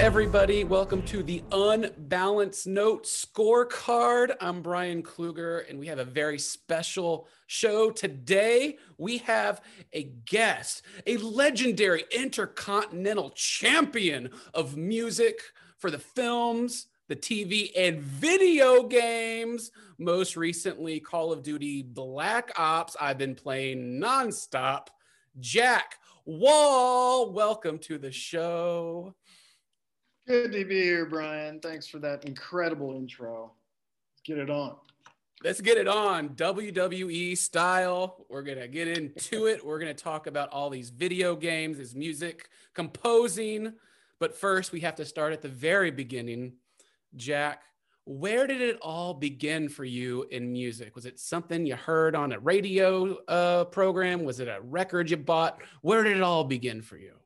Everybody. Welcome to the Unbalanced Note Scorecard. I'm Brian Kluger, and we have a very special show today. We have a guest, a legendary intercontinental champion of music for the films, the TV, and video games. Most recently, Call of Duty Black Ops. I've been playing nonstop. Jack Wall, welcome to the show. Good to be here, Brian. Thanks for that incredible intro. Let's get it on. Let's get it on WWE style. We're going to get into it. We're going to talk about all these video games, his music, composing. But first, we have to start at the very beginning. Jack, where did it all begin for you in music? Was it something you heard on a radio uh, program? Was it a record you bought? Where did it all begin for you?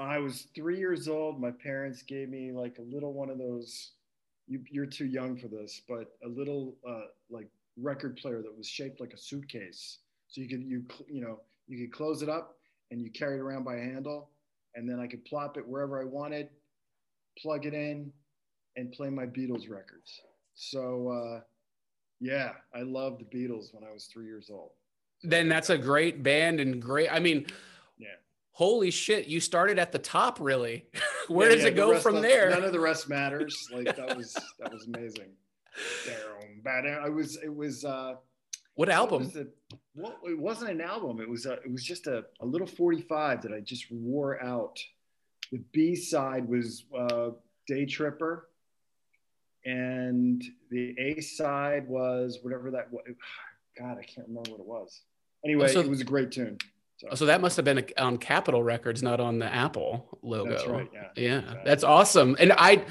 I was three years old. My parents gave me like a little one of those. You, you're too young for this, but a little uh, like record player that was shaped like a suitcase. So you could you you know you could close it up and you carry it around by a handle, and then I could plop it wherever I wanted, plug it in, and play my Beatles records. So uh, yeah, I loved the Beatles when I was three years old. So then that's a great band and great. I mean, holy shit, you started at the top really. Where yeah, does yeah, it go from there? None of the rest matters. Like that was that was amazing. I was it was uh what album? Was well, it wasn't an album. It was a, it was just a, a little 45 that I just wore out. The B side was uh, Day Tripper, and the A side was whatever that was. God, I can't remember what it was. Anyway, oh, so, it was a great tune. So, so that must have been on Capitol Records, not on the Apple logo. That's right. Yeah. Yeah, that's awesome. And I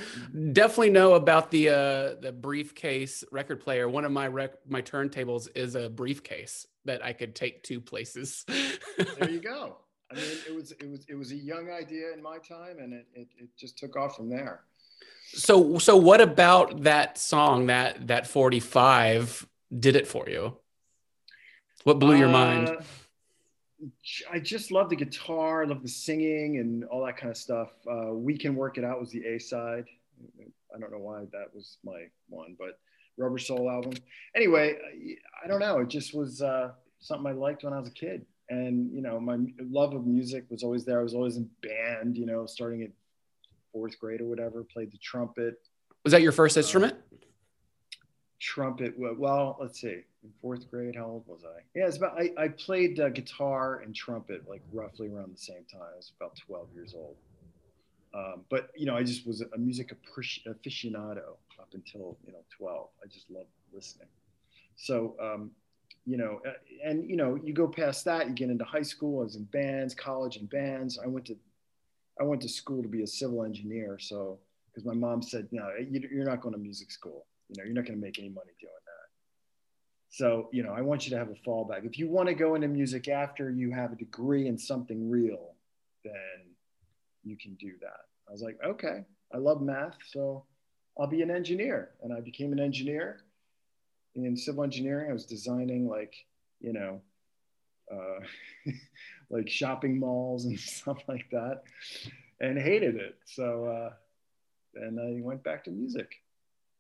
definitely know about the uh, the briefcase record player. One of my rec- my turntables is a briefcase that I could take to places. there you go. I mean, it was it was it was a young idea in my time, and it, it, it just took off from there. So so what about that song that that forty five did it for you? What blew your uh, mind? I just love the guitar, love the singing and all that kind of stuff. Uh, we Can Work It Out was the A side. I don't know why that was my one, but Rubber Soul album. Anyway, I don't know. It just was uh, something I liked when I was a kid. And, you know, my love of music was always there. I was always in band, you know, starting at fourth grade or whatever, played the trumpet. Was that your first instrument? Uh, trumpet. Well, let's see in fourth grade. How old was I? Yeah, it's about. I, I played uh, guitar and trumpet like roughly around the same time. I was about 12 years old. Um, but you know, I just was a music aficionado up until you know 12. I just loved listening. So um, you know, uh, and you know, you go past that, you get into high school. I was in bands, college, and bands. I went to I went to school to be a civil engineer. So because my mom said, no, you're not going to music school. You know, you're not going to make any money doing so, you know, I want you to have a fallback. If you want to go into music after you have a degree in something real, then you can do that. I was like, okay, I love math, so I'll be an engineer. And I became an engineer in civil engineering. I was designing like, you know, uh, like shopping malls and stuff like that and hated it. So uh, then I went back to music.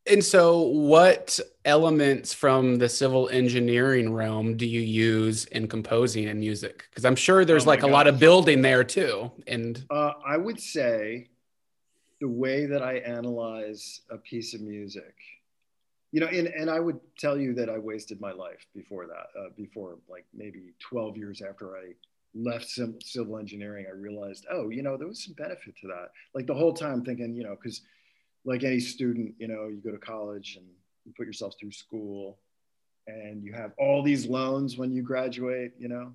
And so, what elements from the civil engineering realm do you use in composing and music? Because I'm sure there's oh like God. a lot of building there too. And uh, I would say the way that I analyze a piece of music, you know, and, and I would tell you that I wasted my life before that, uh, before like maybe 12 years after I left civil engineering, I realized, oh, you know, there was some benefit to that. Like the whole time thinking, you know, because like any student, you know, you go to college and you put yourself through school and you have all these loans when you graduate, you know,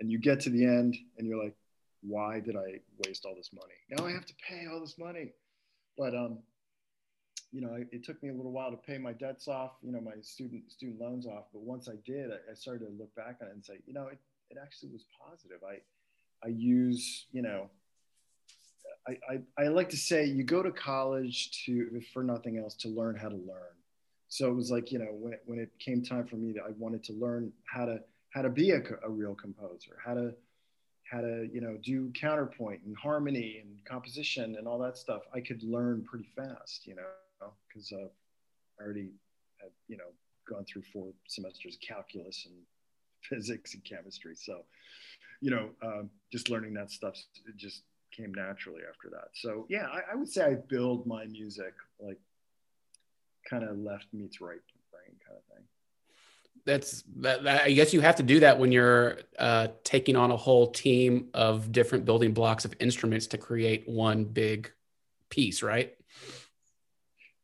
and you get to the end and you're like, why did I waste all this money? Now I have to pay all this money. But, um, you know, it, took me a little while to pay my debts off, you know, my student student loans off. But once I did, I, I started to look back on it and say, you know, it, it actually was positive. I, I use, you know, I, I, I like to say you go to college to for nothing else to learn how to learn. So it was like you know when it, when it came time for me, that I wanted to learn how to how to be a, a real composer, how to how to you know do counterpoint and harmony and composition and all that stuff i could learn pretty fast you know because uh, i already had you know gone through four semesters of calculus and physics and chemistry so you know um, just learning that stuff just came naturally after that so yeah I, I would say i build my music like kind of left meets right brain kind of thing that's that, that, I guess you have to do that when you're uh, taking on a whole team of different building blocks of instruments to create one big piece, right?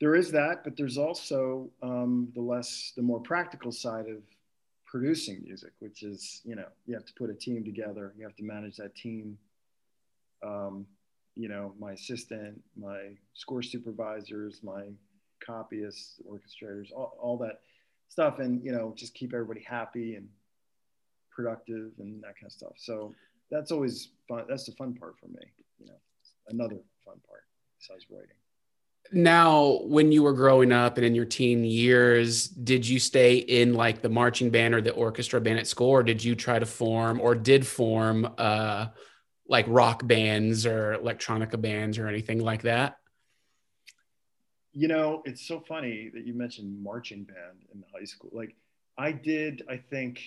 There is that, but there's also um, the less, the more practical side of producing music, which is you know you have to put a team together, you have to manage that team. Um, you know, my assistant, my score supervisors, my copyists, orchestrators, all, all that stuff and you know just keep everybody happy and productive and that kind of stuff. So that's always fun that's the fun part for me you know another fun part besides writing. Now when you were growing up and in your teen years did you stay in like the marching band or the orchestra band at school or did you try to form or did form uh like rock bands or electronica bands or anything like that you know, it's so funny that you mentioned marching band in high school. Like, I did, I think,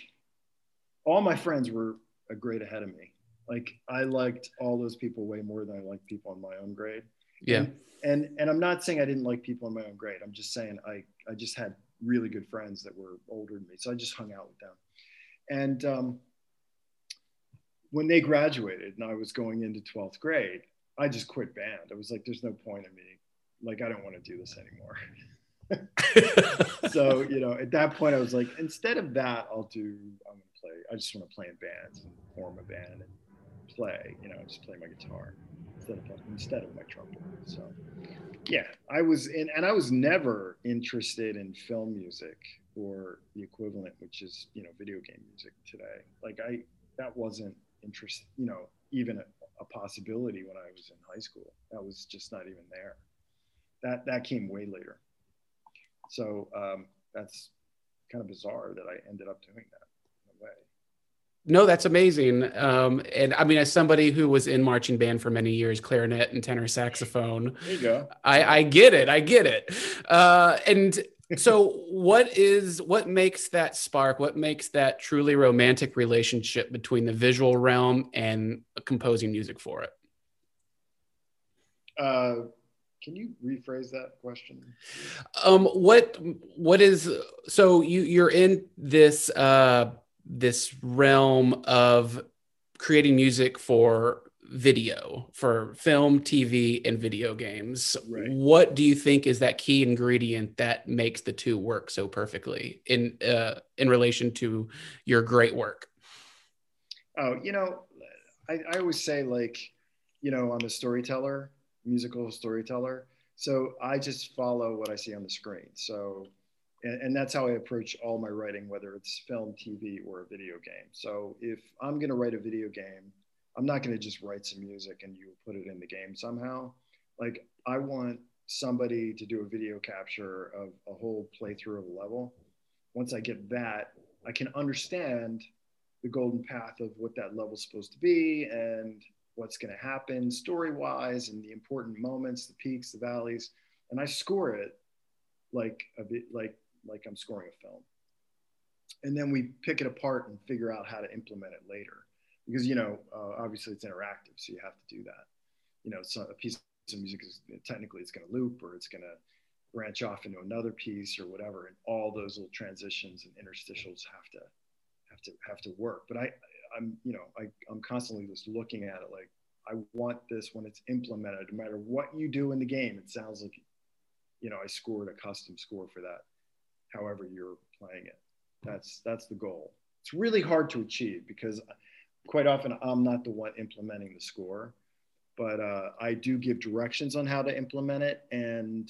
all my friends were a grade ahead of me. Like, I liked all those people way more than I liked people in my own grade. Yeah. And, and and I'm not saying I didn't like people in my own grade. I'm just saying I I just had really good friends that were older than me, so I just hung out with them. And um, when they graduated and I was going into 12th grade, I just quit band. I was like, there's no point in me like I don't want to do this anymore. so you know, at that point, I was like, instead of that, I'll do. I'm gonna play. I just want to play in bands and form a band and play. You know, just play my guitar instead of instead of my trumpet. So yeah, I was in, and I was never interested in film music or the equivalent, which is you know video game music today. Like I, that wasn't interest. You know, even a, a possibility when I was in high school. That was just not even there that that came way later. So um, that's kind of bizarre that I ended up doing that in a way. No, that's amazing. Um, and I mean, as somebody who was in marching band for many years, clarinet and tenor saxophone, there you go. I, I get it. I get it. Uh, and so, what is what makes that spark? What makes that truly romantic relationship between the visual realm and composing music for it? Uh, can you rephrase that question? Um, what what is so you you're in this uh, this realm of creating music for video for film tv and video games right. what do you think is that key ingredient that makes the two work so perfectly in uh, in relation to your great work oh you know I, I always say like you know i'm a storyteller musical storyteller. So I just follow what I see on the screen. So, and, and, that's how I approach all my writing, whether it's film, TV, or a video game. So if I'm going to write a video game, I'm not going to just write some music and you put it in the game somehow. Like I want somebody to do a video capture of a whole playthrough of a level. Once I get that, I can understand the golden path of what that level's supposed to be and what's going to happen story wise and the important moments, the peaks, the valleys, and I score it like a bit like like I'm scoring a film. And then we pick it apart and figure out how to implement it later, because you know uh, obviously it's interactive, so you have to do that. You know, so a piece of music is technically it's going to loop or it's going to branch off into another piece or whatever, and all those little transitions and interstitials have to have to have to work. But I I'm, you know, I, I'm constantly just looking at it like, I want this when it's implemented, no matter what you do in the game, it sounds like, you know, I scored a custom score for that, however you're playing it. That's, that's the goal. It's really hard to achieve because quite often I'm not the one implementing the score, but uh, I do give directions on how to implement it. And,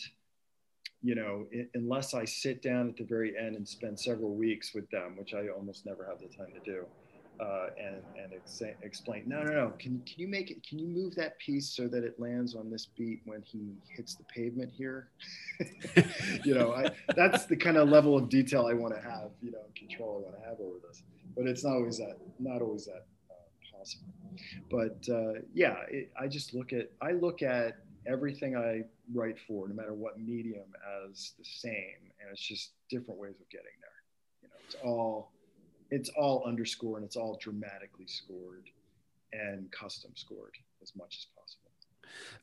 you know, it, unless I sit down at the very end and spend several weeks with them, which I almost never have the time to do, uh, and and ex- explain. No, no, no. Can can you make it? Can you move that piece so that it lands on this beat when he hits the pavement here? you know, I, that's the kind of level of detail I want to have. You know, control I want to have over this. But it's not always that. Not always that But uh, yeah, it, I just look at I look at everything I write for, no matter what medium, as the same, and it's just different ways of getting there. You know, it's all it's all underscore and it's all dramatically scored and custom scored as much as possible.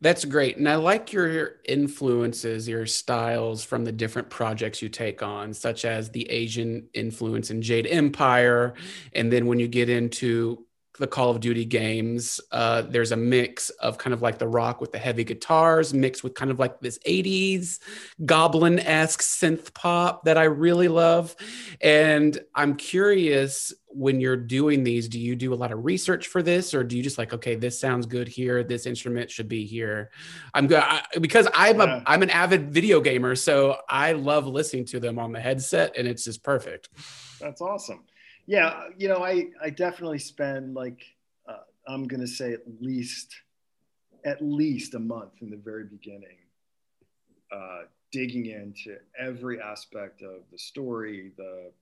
That's great. And I like your influences, your styles from the different projects you take on, such as the Asian influence in Jade Empire. And then when you get into the Call of Duty games, uh, there's a mix of kind of like the rock with the heavy guitars, mixed with kind of like this 80s goblin esque synth pop that I really love. And I'm curious when you're doing these, do you do a lot of research for this, or do you just like, okay, this sounds good here, this instrument should be here? I'm good because I'm yeah. a I'm an avid video gamer, so I love listening to them on the headset, and it's just perfect. That's awesome yeah, you know, I I definitely spend like uh, I'm gonna say at least at least a month in the very beginning, uh, digging into every aspect of the story, the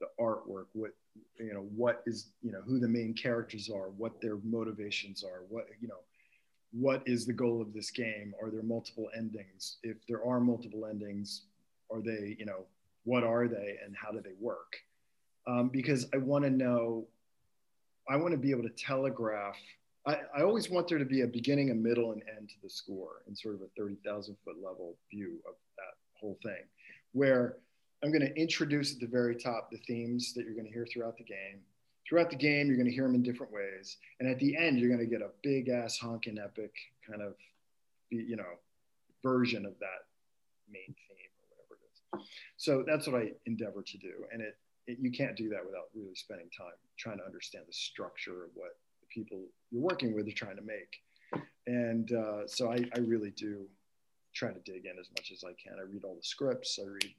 the artwork, what you know, what is you know who the main characters are, what their motivations are, what you know, what is the goal of this game? Are there multiple endings? If there are multiple endings, are they you know what are they and how do they work? Um, because I want to know, I want to be able to telegraph. I, I always want there to be a beginning, a middle, and end to the score in sort of a 30,000 foot level view of that whole thing, where I'm going to introduce at the very top the themes that you're going to hear throughout the game. Throughout the game, you're going to hear them in different ways. And at the end, you're going to get a big ass honking epic kind of, you know, version of that main theme or whatever it is. So that's what I endeavor to do. And it, it, you can't do that without really spending time trying to understand the structure of what the people you're working with are trying to make. And uh, so I, I really do try to dig in as much as I can. I read all the scripts. I read,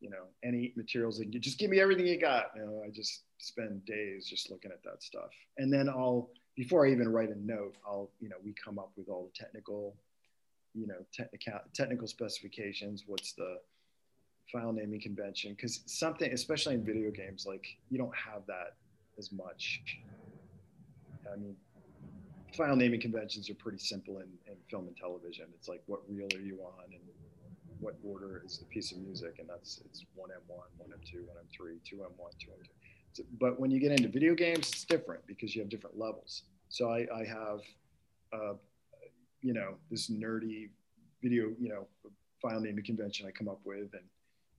you know, any materials. You, just give me everything you got. You know, I just spend days just looking at that stuff. And then I'll, before I even write a note, I'll, you know, we come up with all the technical, you know, technical specifications. What's the file naming convention because something especially in video games like you don't have that as much. I mean file naming conventions are pretty simple in, in film and television. It's like what reel are you on and what order is the piece of music? And that's it's 1m1 1m2 1m3 2m1 2m2 but when you get into video games it's different because you have different levels. So i, I have uh, you know this nerdy video you know file naming convention i come up with and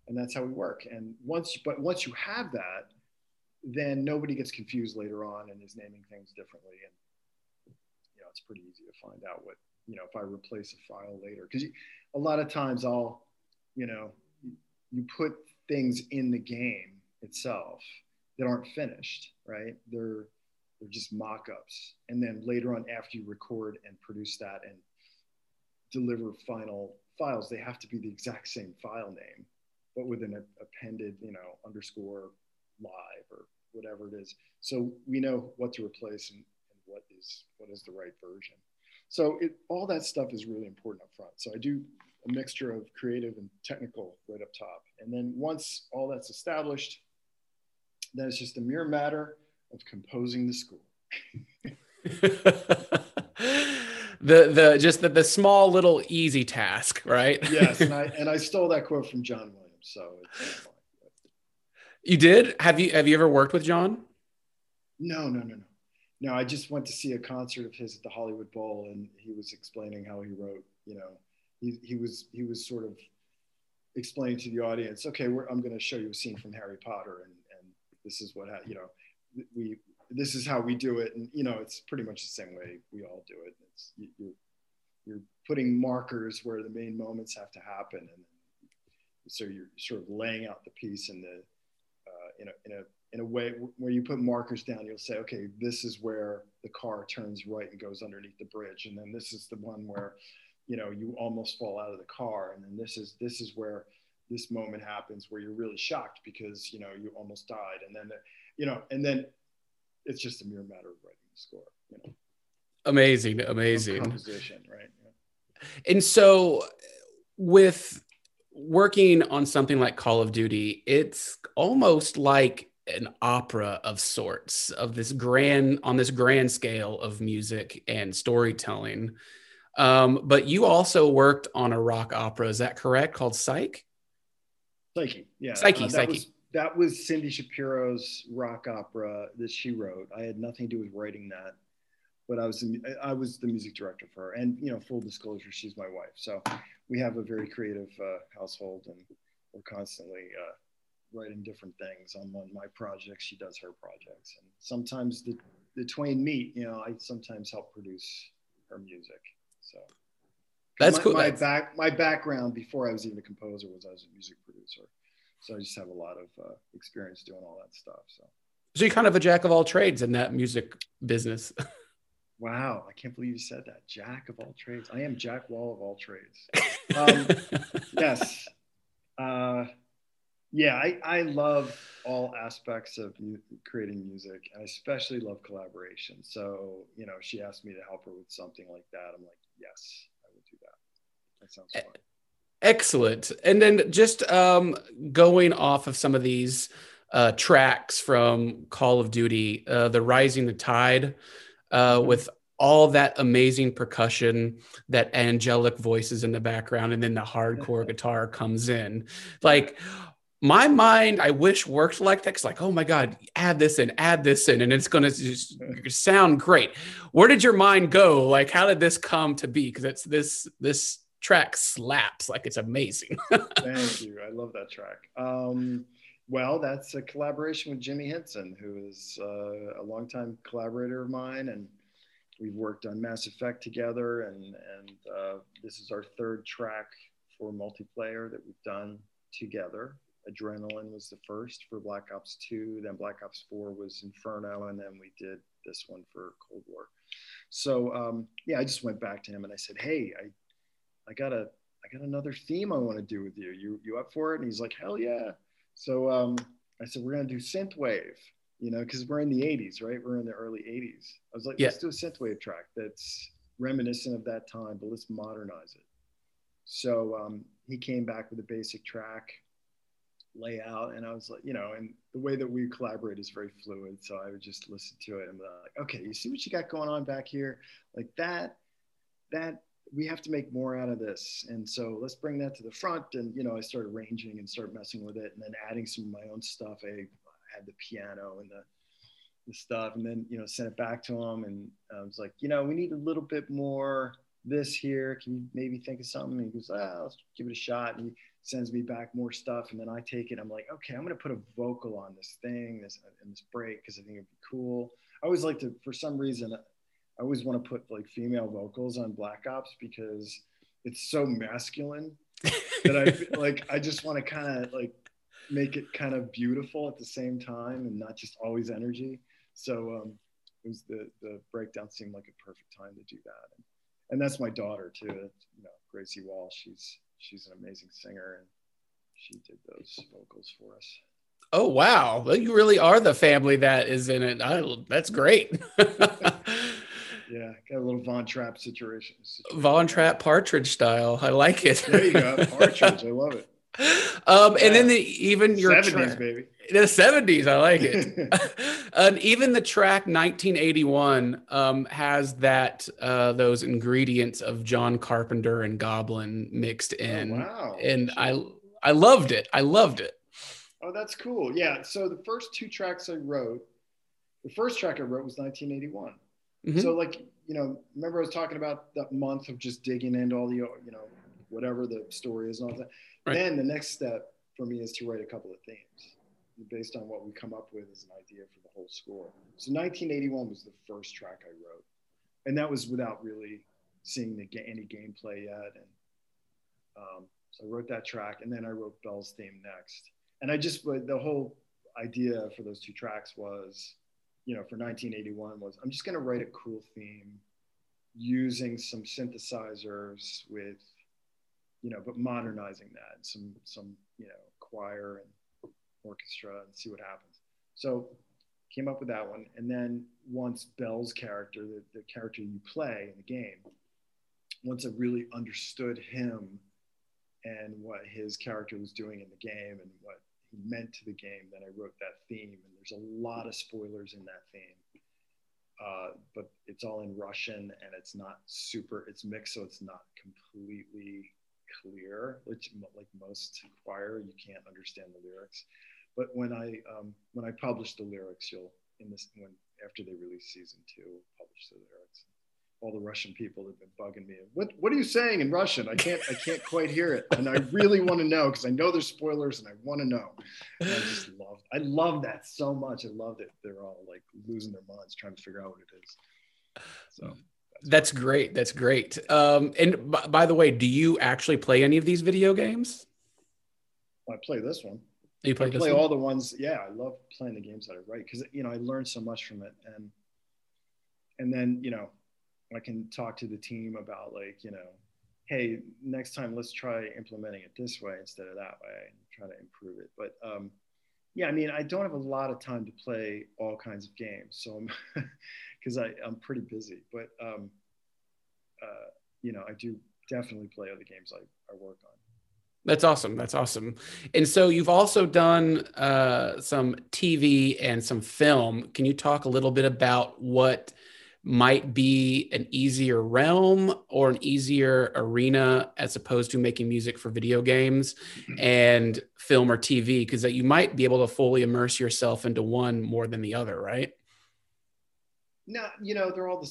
and that's how we work. And once, but once you have that, then nobody gets confused later on and is naming things differently. And you know, it's pretty easy to find out what you know if I replace a file later because a lot of times I'll, you know, you put things in the game itself that aren't finished, right? They're they're just mock-ups, and then later on, after you record and produce that and deliver final files, they have to be the exact same file name but with an appended, you know, underscore live or whatever it is. So we know what to replace and, and what is what is the right version. So it, all that stuff is really important up front. So I do a mixture of creative and technical right up top. And then once all that's established, then it's just a mere matter of composing the score. the the just the, the small little easy task, right? yes, and I and I stole that quote from John Williams. So it's You did? Have you have you ever worked with John? No, no, no, no. No, I just went to see a concert of his at the Hollywood Bowl, and he was explaining how he wrote. You know, he he was he was sort of explaining to the audience, okay, I'm going to show you a scene from Harry Potter, and and this is what you know, we this is how we do it, and you know, it's pretty much the same way we all do it. It's you're you're putting markers where the main moments have to happen, and so you're sort of laying out the piece in the uh, in a in a in a way where you put markers down. You'll say, okay, this is where the car turns right and goes underneath the bridge, and then this is the one where you know you almost fall out of the car, and then this is this is where this moment happens where you're really shocked because you know you almost died, and then you know, and then it's just a mere matter of writing the score. You know. Amazing, amazing. Composition, right? Yeah. And so with working on something like Call of Duty, it's almost like an opera of sorts of this grand on this grand scale of music and storytelling. Um, but you also worked on a rock opera, is that correct? Called Psyche. Psyche, yeah. Psyche, uh, that Psyche. Was, that was Cindy Shapiro's rock opera that she wrote. I had nothing to do with writing that, but I was I was the music director for her. And you know, full disclosure, she's my wife. So we have a very creative uh, household, and we're constantly uh, writing different things on one my projects. She does her projects, and sometimes the the twain meet. You know, I sometimes help produce her music. So that's my, cool. My that's... back my background before I was even a composer was I was a music producer. So I just have a lot of uh, experience doing all that stuff. So. So you're kind of a jack of all trades in that music business. Wow, I can't believe you said that. Jack of all trades. I am Jack Wall of all trades. Um, yes. Uh, yeah, I, I love all aspects of mu- creating music, and I especially love collaboration. So, you know, she asked me to help her with something like that. I'm like, yes, I will do that. That sounds fun. Excellent. And then just um, going off of some of these uh, tracks from Call of Duty, uh, the Rising the Tide, uh, with all that amazing percussion, that angelic voices in the background, and then the hardcore guitar comes in. Like my mind, I wish worked like that. Cause like, oh my God, add this in, add this in, and it's gonna just sound great. Where did your mind go? Like, how did this come to be? Because it's this this track slaps. Like it's amazing. Thank you. I love that track. Um, well, that's a collaboration with Jimmy Hinson, who is uh, a longtime collaborator of mine, and we've worked on Mass Effect together. And and uh, this is our third track for multiplayer that we've done together. Adrenaline was the first for Black Ops 2, then Black Ops 4 was Inferno, and then we did this one for Cold War. So um, yeah, I just went back to him and I said, "Hey, I I got a I got another theme I want to do with you. You you up for it?" And he's like, "Hell yeah!" So um, I said, "We're gonna do synthwave." You know, because we're in the '80s, right? We're in the early '80s. I was like, yeah. "Let's do a synthwave track that's reminiscent of that time, but let's modernize it." So um, he came back with a basic track layout, and I was like, you know, and the way that we collaborate is very fluid. So I would just listen to it and be like, "Okay, you see what you got going on back here? Like that, that we have to make more out of this. And so let's bring that to the front. And you know i started arranging and start messing with it and then adding some of my own stuff. I had the piano and the, the stuff and then you know sent it back to him. And i was like you know we need a little bit more this here. Can you maybe think of something? And he goes ah, let's give it a shot. And he sends me back more stuff. And then i take it. I'm like okay i'm going to put a vocal on this thing this in this break because i think it'd be cool. I always like to for some reason I always want to put like female vocals on Black Ops because it's so masculine that I like. I just want to kind of like make it kind of beautiful at the same time and not just always energy. So um, it was the the breakdown seemed like a perfect time to do that, and, and that's my daughter too. You know, Gracie Wall. She's she's an amazing singer and she did those vocals for us. Oh wow! Well, you really are the family that is in it. I, that's great. Yeah, got a little Von Trapp situation. situation. Von Trapp Partridge style. I like it. There you go, Partridge. I love it. Um, yeah. and then the even your 70s, track, baby. The 70s, I like it. and even the track 1981 um, has that uh, those ingredients of John Carpenter and Goblin mixed oh, in. Oh, wow. And I I loved it. I loved it. Oh, that's cool. Yeah. So the first two tracks I wrote, the first track I wrote was 1981. Mm-hmm. So like, you know, remember I was talking about that month of just digging into all the, you know, whatever the story is and all that. Right. Then the next step for me is to write a couple of themes based on what we come up with as an idea for the whole score. So 1981 was the first track I wrote, and that was without really seeing the any gameplay yet. And um, so I wrote that track, and then I wrote Bell's theme next. And I just the whole idea for those two tracks was you know, for 1981 was I'm just going to write a cool theme using some synthesizers with, you know, but modernizing that, some, some, you know, choir and orchestra and see what happens. So came up with that one. And then once Bell's character, the, the character you play in the game, once I really understood him and what his character was doing in the game and what he meant to the game. Then I wrote that theme, and there's a lot of spoilers in that theme. Uh, but it's all in Russian and it's not super. It's mixed, so it's not completely clear. Which, like most choir, you can't understand the lyrics. But when I um, when I publish the lyrics, you'll in this when after they release season two, publish the lyrics all the Russian people have been bugging me. What what are you saying in Russian? I can't I can't quite hear it, and I really want to know because I know there's spoilers, and I want to know. And I just love I love that so much. I love that they're all like losing their minds trying to figure out what it is. So. That's, that's great. That's great. Um, and b- by the way, do you actually play any of these video games? I play this one. You play, I play all the ones. Yeah, I love playing the games that I write because you know I learned so much from it, and and then you know I can talk to the team about like, you know, hey, next time let's try implementing it this way instead of that way and try to improve it. But um, yeah, I mean, I don't have a lot of time to play all kinds of games, so I'm because I'm pretty busy. But um, uh, you know, I do definitely play other games I, I work on. That's awesome. That's awesome. And so you've also done uh, some TV and some film. Can you talk a little bit about what might be an easier realm or an easier arena as opposed to making music for video games mm-hmm. and film or TV because that you might be able to fully immerse yourself into one more than the other, right? No, you know, they're all the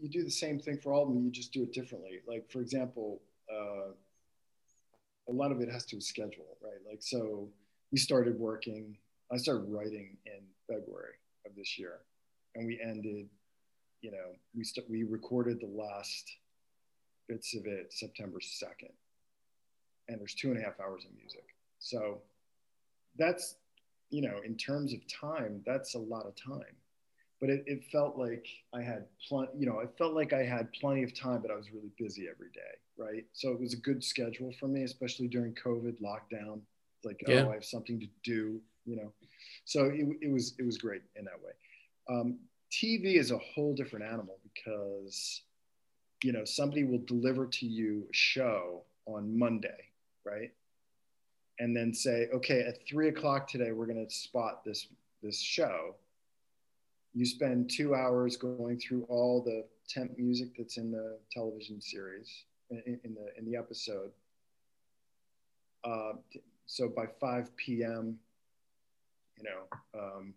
you do the same thing for all of them. You just do it differently. Like for example, uh, a lot of it has to schedule, right? Like so, we started working. I started writing in February of this year, and we ended you know, we st- we recorded the last bits of it September 2nd, and there's two and a half hours of music. So that's, you know, in terms of time, that's a lot of time. But it, it felt like I had plenty, you know, it felt like I had plenty of time, but I was really busy every day, right? So it was a good schedule for me, especially during COVID lockdown. Like, yeah. oh, I have something to do, you know. So it, it was it was great in that way. Um, TV is a whole different animal because, you know, somebody will deliver to you a show on Monday, right? And then say, okay, at three o'clock today, we're going to spot this this show. You spend two hours going through all the temp music that's in the television series in, in the in the episode. Uh, so by 5 p.m., you know, um,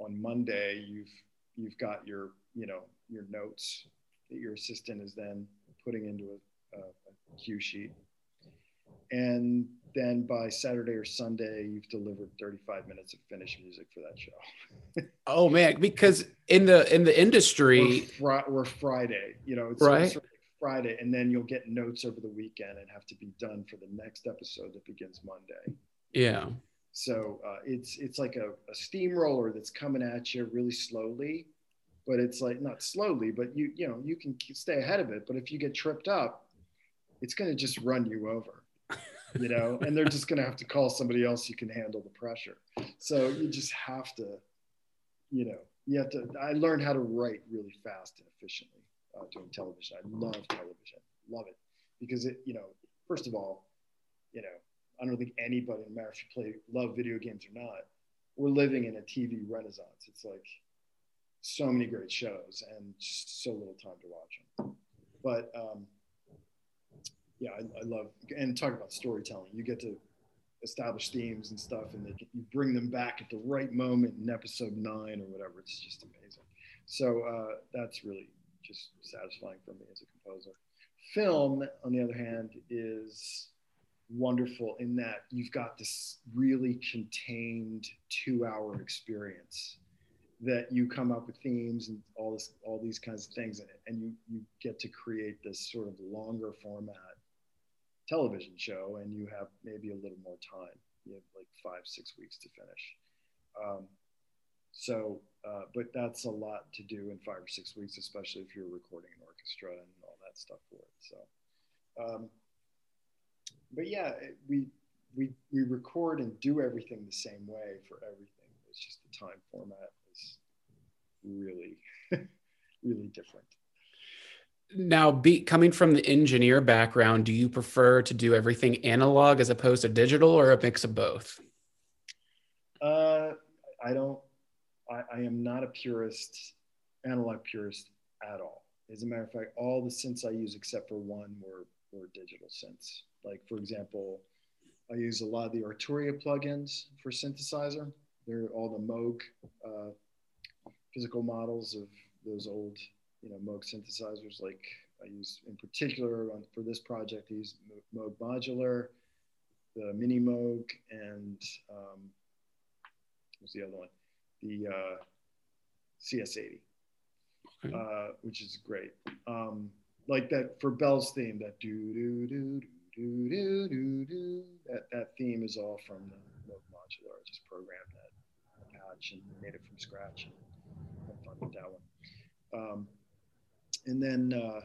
on Monday, you've you've got your, you know, your notes that your assistant is then putting into a, a, a cue sheet. And then by Saturday or Sunday, you've delivered 35 minutes of finished music for that show. oh man, because in the in the industry, or, fr- or Friday, you know, it's right. Sort of Friday, and then you'll get notes over the weekend and have to be done for the next episode that begins Monday. Yeah. So uh, it's it's like a, a steamroller that's coming at you really slowly, but it's like not slowly, but you you know you can stay ahead of it. But if you get tripped up, it's going to just run you over, you know, and they're just going to have to call somebody else who can handle the pressure. So you just have to, you know, you have to. I learned how to write really fast and efficiently uh, doing television. I love television, love it because it, you know, first of all, you know, I don't think anybody, no matter if you play love video games or not, we're living in a TV renaissance. It's like so many great shows and so little time to watch them. But um, yeah, I, I, love and talk about storytelling. You get to establish themes and stuff, and you bring them back at the right moment in episode nine or whatever. It's just amazing. So uh, that's really just satisfying for me as a composer. Film, on the other hand, is wonderful in that you've got this really contained two hour experience that you come up with themes and all this all these kinds of things and you you get to create this sort of longer format television show and you have maybe a little more time. You have like five six weeks to finish. Um, so uh, but that's a lot to do in five or six weeks especially if you're recording an orchestra and all that stuff for it so um, but yeah, we we we record and do everything the same way for everything. It's just the time format is really really different. Now, be coming from the engineer background, do you prefer to do everything analog as opposed to digital, or a mix of both? Uh, I don't. I, I am not a purist, analog purist at all. As a matter of fact, all the synths I use except for one were were digital synths. Like for example, I use a lot of the Arturia plugins for synthesizer. They're all the Moog uh, physical models of those old, you know, Moog synthesizers. Like I use in particular on, for this project, I use Moog Modular, the Mini Moog, and um, what's the other one? The uh, CS80, okay. uh, which is great. Um, like that for Bell's theme, that do do do do do do do. That that theme is all from the Moog Modular. I just programmed that patch and made it from scratch. And had fun with that one. Um, and then uh,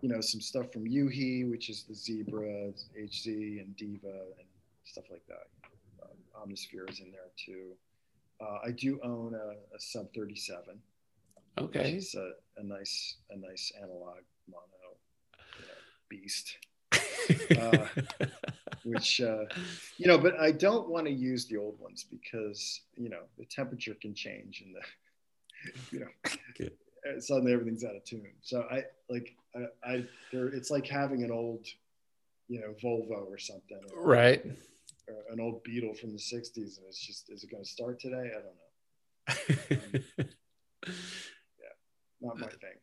you know some stuff from u-he, which is the Zebra, HZ, and Diva, and stuff like that. Um, Omnisphere is in there too. Uh, I do own a, a Sub 37. Okay. It's a, a nice a nice analog mono you know, beast. uh, which uh, you know, but I don't want to use the old ones because you know the temperature can change and the you know Good. suddenly everything's out of tune. So I like I, I there it's like having an old you know Volvo or something, or, right? Or an old Beetle from the '60s, and it's just is it going to start today? I don't know. um, yeah, not my thing.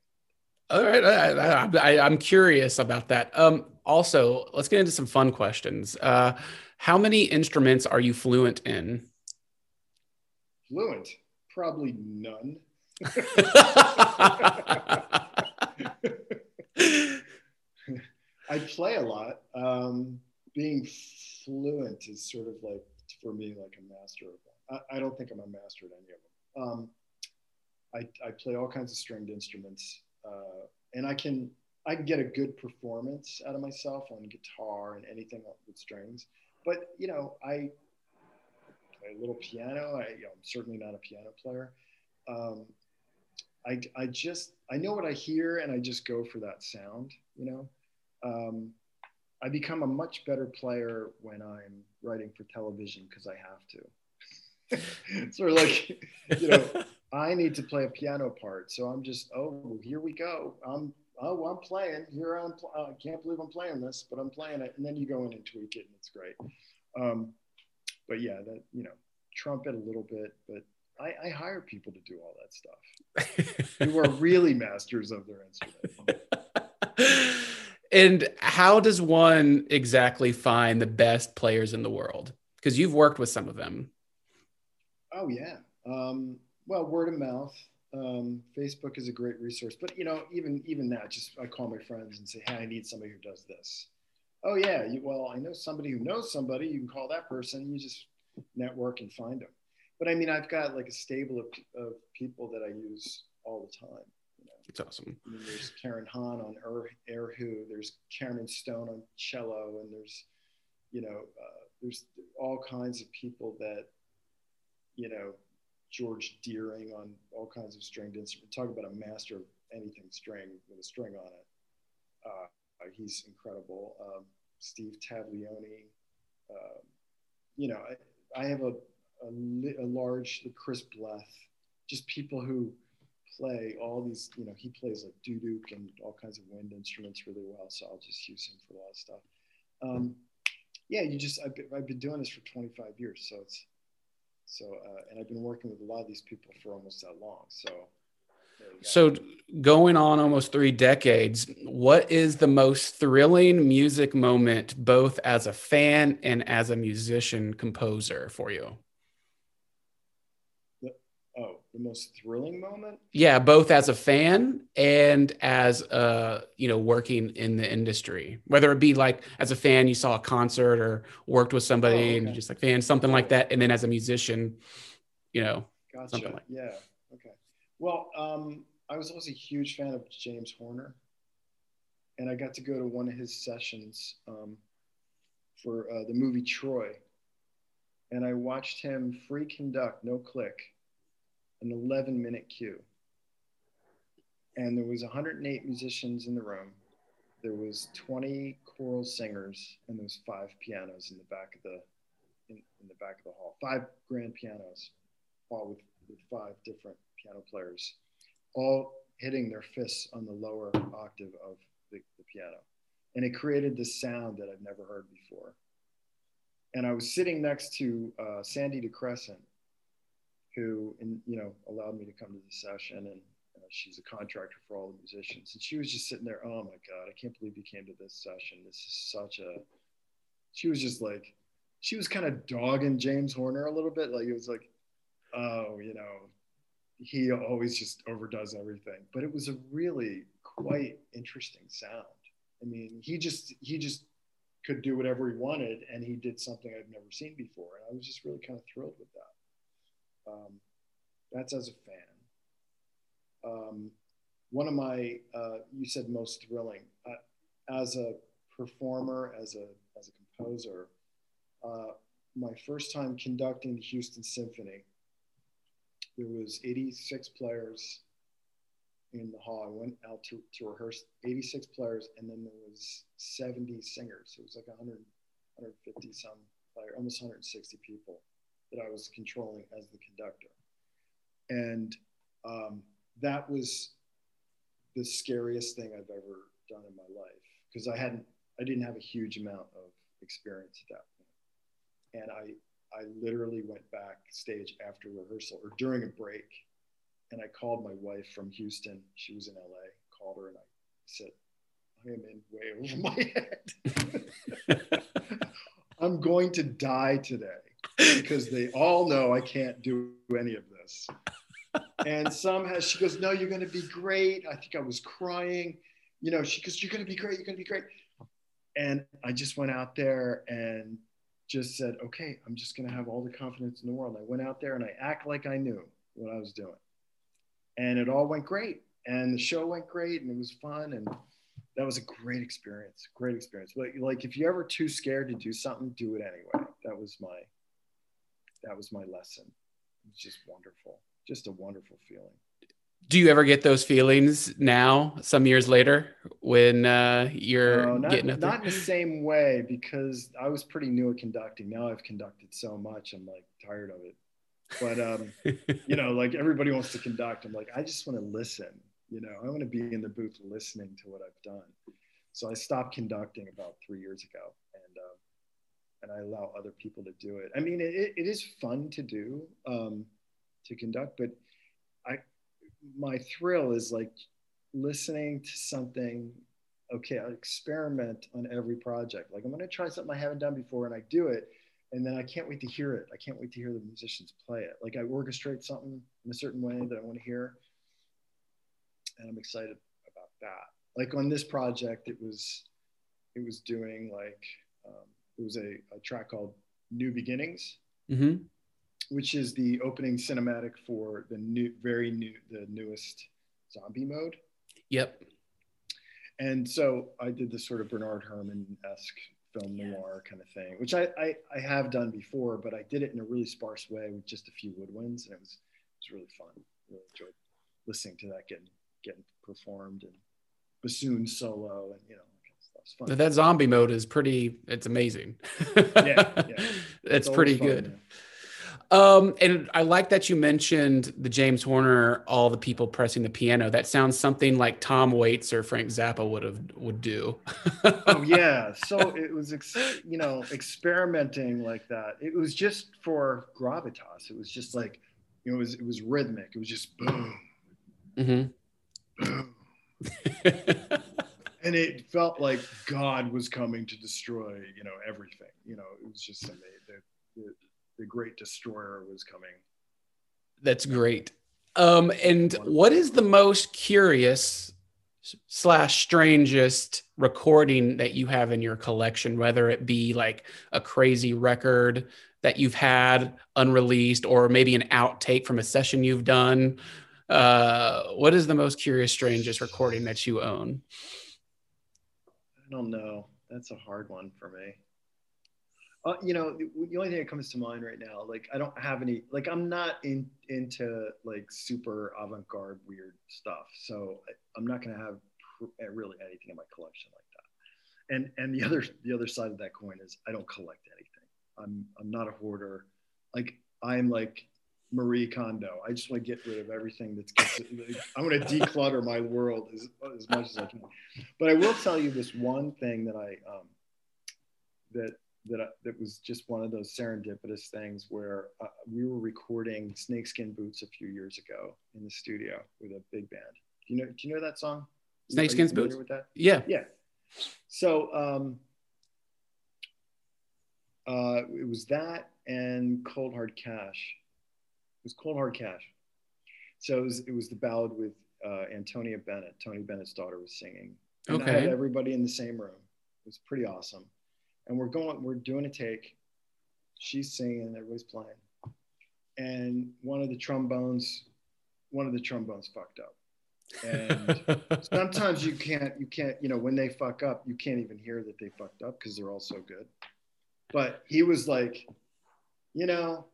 All right, I, am curious about that. Um, also, let's get into some fun questions. Uh, how many instruments are you fluent in? Fluent, probably none. I play a lot. Um, being fluent is sort of like for me like a master of them. I, I don't think I'm a master at any of them. Um, I, I play all kinds of stringed instruments, uh, and I can I can get a good performance out of myself on guitar and anything with strings. But you know, I play a little piano. I, you know, I'm certainly not a piano player. Um, I, I just I know what I hear and I just go for that sound. You know, um, I become a much better player when I'm writing for television because I have to. sort of like, you know, I need to play a piano part, so I'm just oh here we go. I'm oh I'm playing here. I'm uh, I can't believe I'm playing this, but I'm playing it, and then you go in and tweak it, and it's great. Um, but yeah, that you know, trumpet a little bit, but I, I hire people to do all that stuff who are really masters of their instrument. and how does one exactly find the best players in the world? Because you've worked with some of them. Oh yeah. Um, well, word of mouth. Um, Facebook is a great resource, but you know, even even that, just I call my friends and say, "Hey, I need somebody who does this." Oh yeah, you, well, I know somebody who knows somebody. You can call that person. You just network and find them but I mean, I've got like a stable of, of people that I use all the time. You know? It's awesome. I mean, there's Karen Han on er, Erhu, there's Cameron Stone on cello, and there's, you know, uh, there's all kinds of people that, you know, George Doering on all kinds of stringed instruments. Talk about a master of anything string with a string on it. Uh, he's incredible. Um, Steve Tavaglione. Uh, you know, I, I have a a, a large, Chris Bleth, just people who play all these, you know, he plays like duduk and all kinds of wind instruments really well. So I'll just use him for a lot of stuff. Um, yeah, you just, I've been, I've been doing this for 25 years. So it's, so, uh, and I've been working with a lot of these people for almost that long. So, so going on almost three decades, what is the most thrilling music moment, both as a fan and as a musician composer for you? The most thrilling moment? Yeah, both as a fan and as uh, you know, working in the industry. Whether it be like as a fan, you saw a concert or worked with somebody oh, okay. and just like fan something like that, and then as a musician, you know, gotcha. something like yeah, okay. Well, um, I was always a huge fan of James Horner, and I got to go to one of his sessions um, for uh, the movie Troy, and I watched him free conduct, no click an 11 minute cue. And there was 108 musicians in the room. There was 20 choral singers and there was five pianos in the back of the in, in the back of the hall. Five grand pianos. all with, with five different piano players, all hitting their fists on the lower octave of the, the piano. And it created this sound that I've never heard before. And I was sitting next to uh, Sandy DeCrescent, who, in, you know, allowed me to come to the session and uh, she's a contractor for all the musicians. And she was just sitting there, oh my God, I can't believe you came to this session. This is such a, she was just like, she was kind of dogging James Horner a little bit. Like it was like, oh, you know, he always just overdoes everything. But it was a really quite interesting sound. I mean, he just he just could do whatever he wanted, and he did something I've never seen before, and I was just really kind of thrilled with that. Um, that's as a fan. Um, one of my, uh, you said most thrilling, uh, as a performer, as a as a composer. Uh, my first time conducting the Houston Symphony, there was 86 players in the hall. I went out to, to rehearse 86 players, and then there was 70 singers. It was like 100, 150 some player, almost 160 people that I was controlling as the conductor. And um, that was the scariest thing I've ever done in my life because I hadn't, I didn't have a huge amount of experience at that point. And I, I literally went backstage after rehearsal or during a break and I called my wife from Houston. She was in LA, called her and I said, I am in way over my head. I'm going to die today because they all know I can't do any of this. And somehow she goes, No, you're going to be great. I think I was crying. You know, she goes, You're going to be great. You're going to be great. And I just went out there and just said, Okay, I'm just going to have all the confidence in the world. I went out there and I act like I knew what I was doing and it all went great and the show went great and it was fun and that was a great experience great experience but like if you're ever too scared to do something do it anyway that was my that was my lesson. It was just wonderful. Just a wonderful feeling. Do you ever get those feelings now some years later when uh, you're no, not, getting up not in the same way because i was pretty new at conducting. Now i've conducted so much i'm like tired of it. But um, you know, like everybody wants to conduct. I'm like, I just want to listen. You know, I want to be in the booth listening to what I've done. So I stopped conducting about three years ago, and I allow other people to do it. I mean, it, it is fun to do um, to conduct, but I my thrill is like listening to something. Okay, I experiment on every project. Like I'm going to try something I haven't done before, and I do it and then I can't wait to hear it. I can't wait to hear the musicians play it. Like I orchestrate something in a certain way that I want to hear, and I'm excited about that. Like on this project, it was it was doing like um, it was a, a, track called New Beginnings, mm-hmm. which is the opening cinematic for the new, very new, the newest zombie mode. Yep. And so I did this sort of Bernard Herrmann esque film noir kind of thing, which I, I, I have done before, but I did it in a really sparse way with just a few woodwinds, and it was it was really fun. Really enjoyed listening to that getting getting performed and bassoon solo and you know fun. That zombie mode is pretty. It's amazing. yeah, yeah. it's, it's pretty fun, good. Um, and I like that you mentioned the James Horner, all the people pressing the piano. That sounds something like Tom Waits or Frank Zappa would have would do. oh yeah, so it was ex- you know experimenting like that. It was just for gravitas. It was just like you know it was it was rhythmic. It was just boom, mm-hmm. boom. and it felt like God was coming to destroy, you know, everything. You know, it was just amazing. The, the, the great destroyer was coming. That's great. Um, and what is the most curious slash strangest recording that you have in your collection, whether it be like a crazy record that you've had unreleased or maybe an outtake from a session you've done? Uh, what is the most curious, strangest recording that you own? I don't know. That's a hard one for me. Uh, you know, the only thing that comes to mind right now, like I don't have any, like I'm not in into like super avant-garde weird stuff, so I, am not gonna have pr- eh, really anything in my collection like that. And and the other the other side of that coin is I don't collect anything. I'm I'm not a hoarder. Like I'm like Marie Kondo. I just want to get rid of everything that's. I'm going to declutter my world as, as much as I can. But I will tell you this one thing that I um, that that I, that was just one of those serendipitous things where uh, we were recording Snakeskin Boots a few years ago in the studio with a big band. Do you know? Do you know that song? Snakeskin Boots. With that? Yeah. Yeah. So um, uh, it was that and Cold Hard Cash. It was Cold Hard Cash. So it was, it was the ballad with uh, Antonia Bennett. Tony Bennett's daughter was singing. And Okay. I had everybody in the same room. It was pretty awesome. And we're going, we're doing a take. She's singing, everybody's playing. And one of the trombones, one of the trombones fucked up. And sometimes you can't you can't you know when they fuck up you can't even hear that they fucked up because they're all so good but he was like you know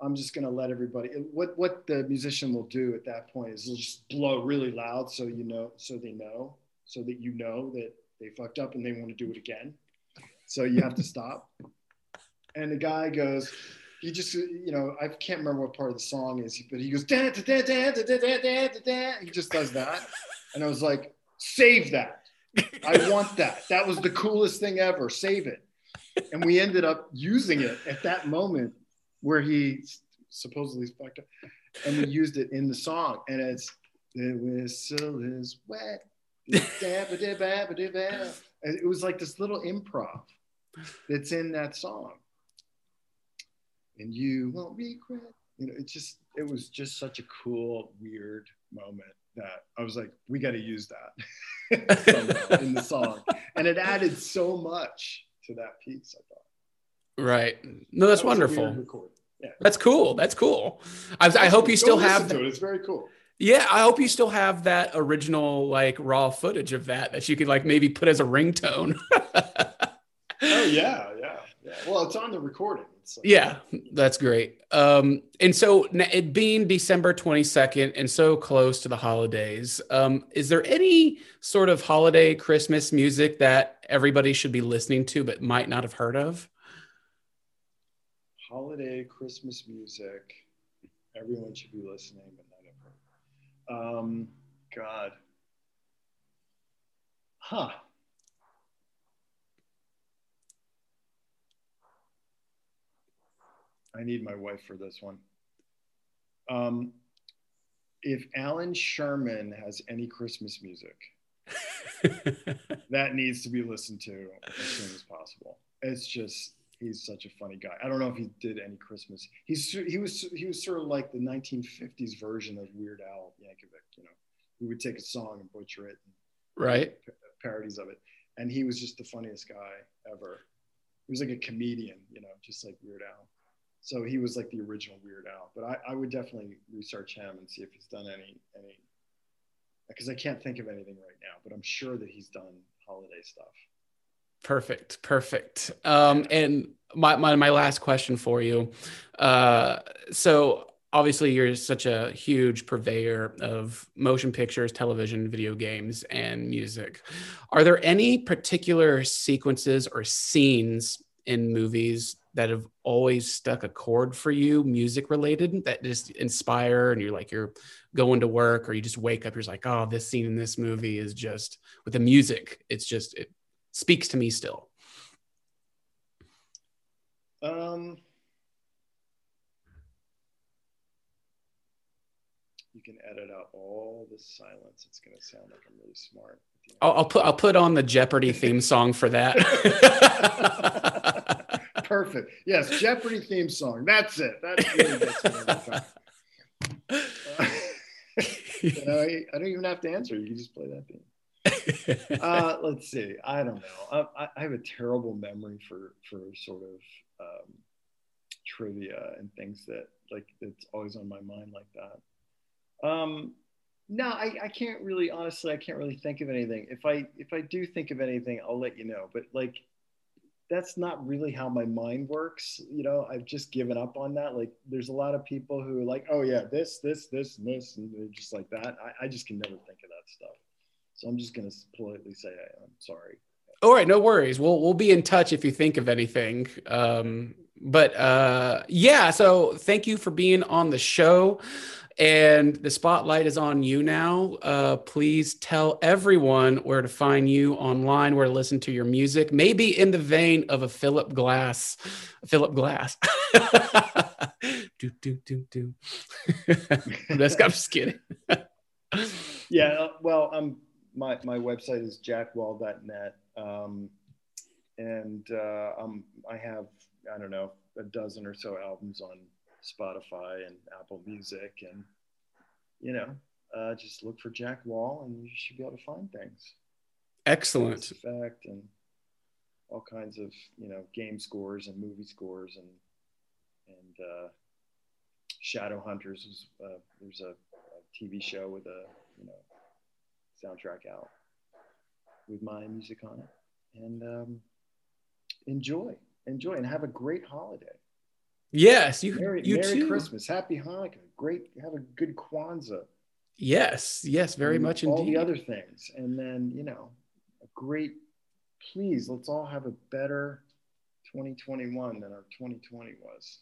i'm just going to let everybody what what the musician will do at that point is he'll just blow really loud so you know so they know so that you know that they fucked up and they want to do it again so you have to stop and the guy goes he just, you know, I can't remember what part of the song is, but he goes, da, da, da, da, da, da, da, da, da, da. he just does that. And I was like, save that. I want that. That was the coolest thing ever. Save it. And we ended up using it at that moment where he supposedly fucked up. And we used it in the song. And it's, the whistle is wet. It was like this little improv that's in that song and you won't regret. You know, it just it was just such a cool, weird moment that I was like, we got to use that in the song, and it added so much to that piece. I thought. right. No, that's That wonderful. Yeah. That's cool. That's cool. I, I hope you still have. it. It's very cool. Yeah, I hope you still have that original like raw footage of that that you could like maybe put as a ringtone. Oh yeah, yeah, yeah. Well, it's on the recording. Like, Yeah, that's great. Um, and so it being December 22nd and so close to the holidays, um, is there any sort of holiday Christmas music that everybody should be listening to but might not have heard of? Holiday Christmas music. Everyone should be listening, but not ever. Um, God. Huh. I need my wife for this one. Um, if Allan Sherman has any Christmas music, that needs to be listened to as soon as possible. It's just he's such a funny guy. I don't know if he did any Christmas. He's he was he was sort of like the 1950s version of Weird Al Yankovic. You know, he would take a song and butcher it, and right? parodies of it, and he was just the funniest guy ever. He was like a comedian, you know, just like Weird Al. So he was like the original Weird Al. But I, I would definitely research him and see if he's done any any because I can't think of anything right now, but I'm sure that he's done holiday stuff. Perfect, perfect. Um, and my, my my last question for you. Uh, so obviously you're such a huge purveyor of motion pictures, television, video games, and music. Are there any particular sequences or scenes in movies that have always stuck a chord for you, music related, that just inspire and you're like you're going to work or you just wake up, you're like, oh, this scene in this movie is just with the music, it's just it speaks to me still. Um, you can edit out all the silence. It's going to sound like I'm really smart. the. I'll, I'll put I'll put on the Jeopardy theme song for that. Perfect. Yes, Jeopardy theme song. That's it. That really every time. You know, I, I don't even have to answer. You can just play that theme. Uh, let's see. I don't know. I, I have a terrible memory for for sort of um, trivia and things that like that's always on my mind like that. Um, no, I, I can't really honestly. I can't really think of anything. If I if I do think of anything, I'll let you know. But like that's not really how my mind works. You know, I've just given up on that. Like, there's a lot of people who are like, oh yeah, this, this, this, and this, and just like that. I, I just can never think of that stuff. So I'm just gonna politely say I'm sorry. All right, no worries. We'll we'll be in touch if you think of anything. Um, but uh, yeah, so thank you for being on the show. And the spotlight is on you now. Uh, please tell everyone where to find you online, where to listen to your music, maybe in the vein of a Philip Glass. Philip Glass. do, do, do, do. That's, I'm just kidding. yeah, uh, well, um, my, my website is jackwall.net. Um, and uh, um, I have, I don't know, a dozen or so albums on Spotify and Apple Music, and you know, uh, just look for Jack Wall, and you should be able to find things. Excellent. Effect and all kinds of you know game scores and movie scores and and uh, Shadow Hunters is uh, there's a, a, TV show with a you know soundtrack out with my music on it, and um, enjoy, enjoy, and have a great holiday. Yes, you. Merry, you Merry too. Christmas, Happy Hanukkah, great. Have a good Kwanzaa. Yes, yes, very much all indeed. All the other things, and then you know, a great. Please, let's all have a better 2021 than our 2020 was.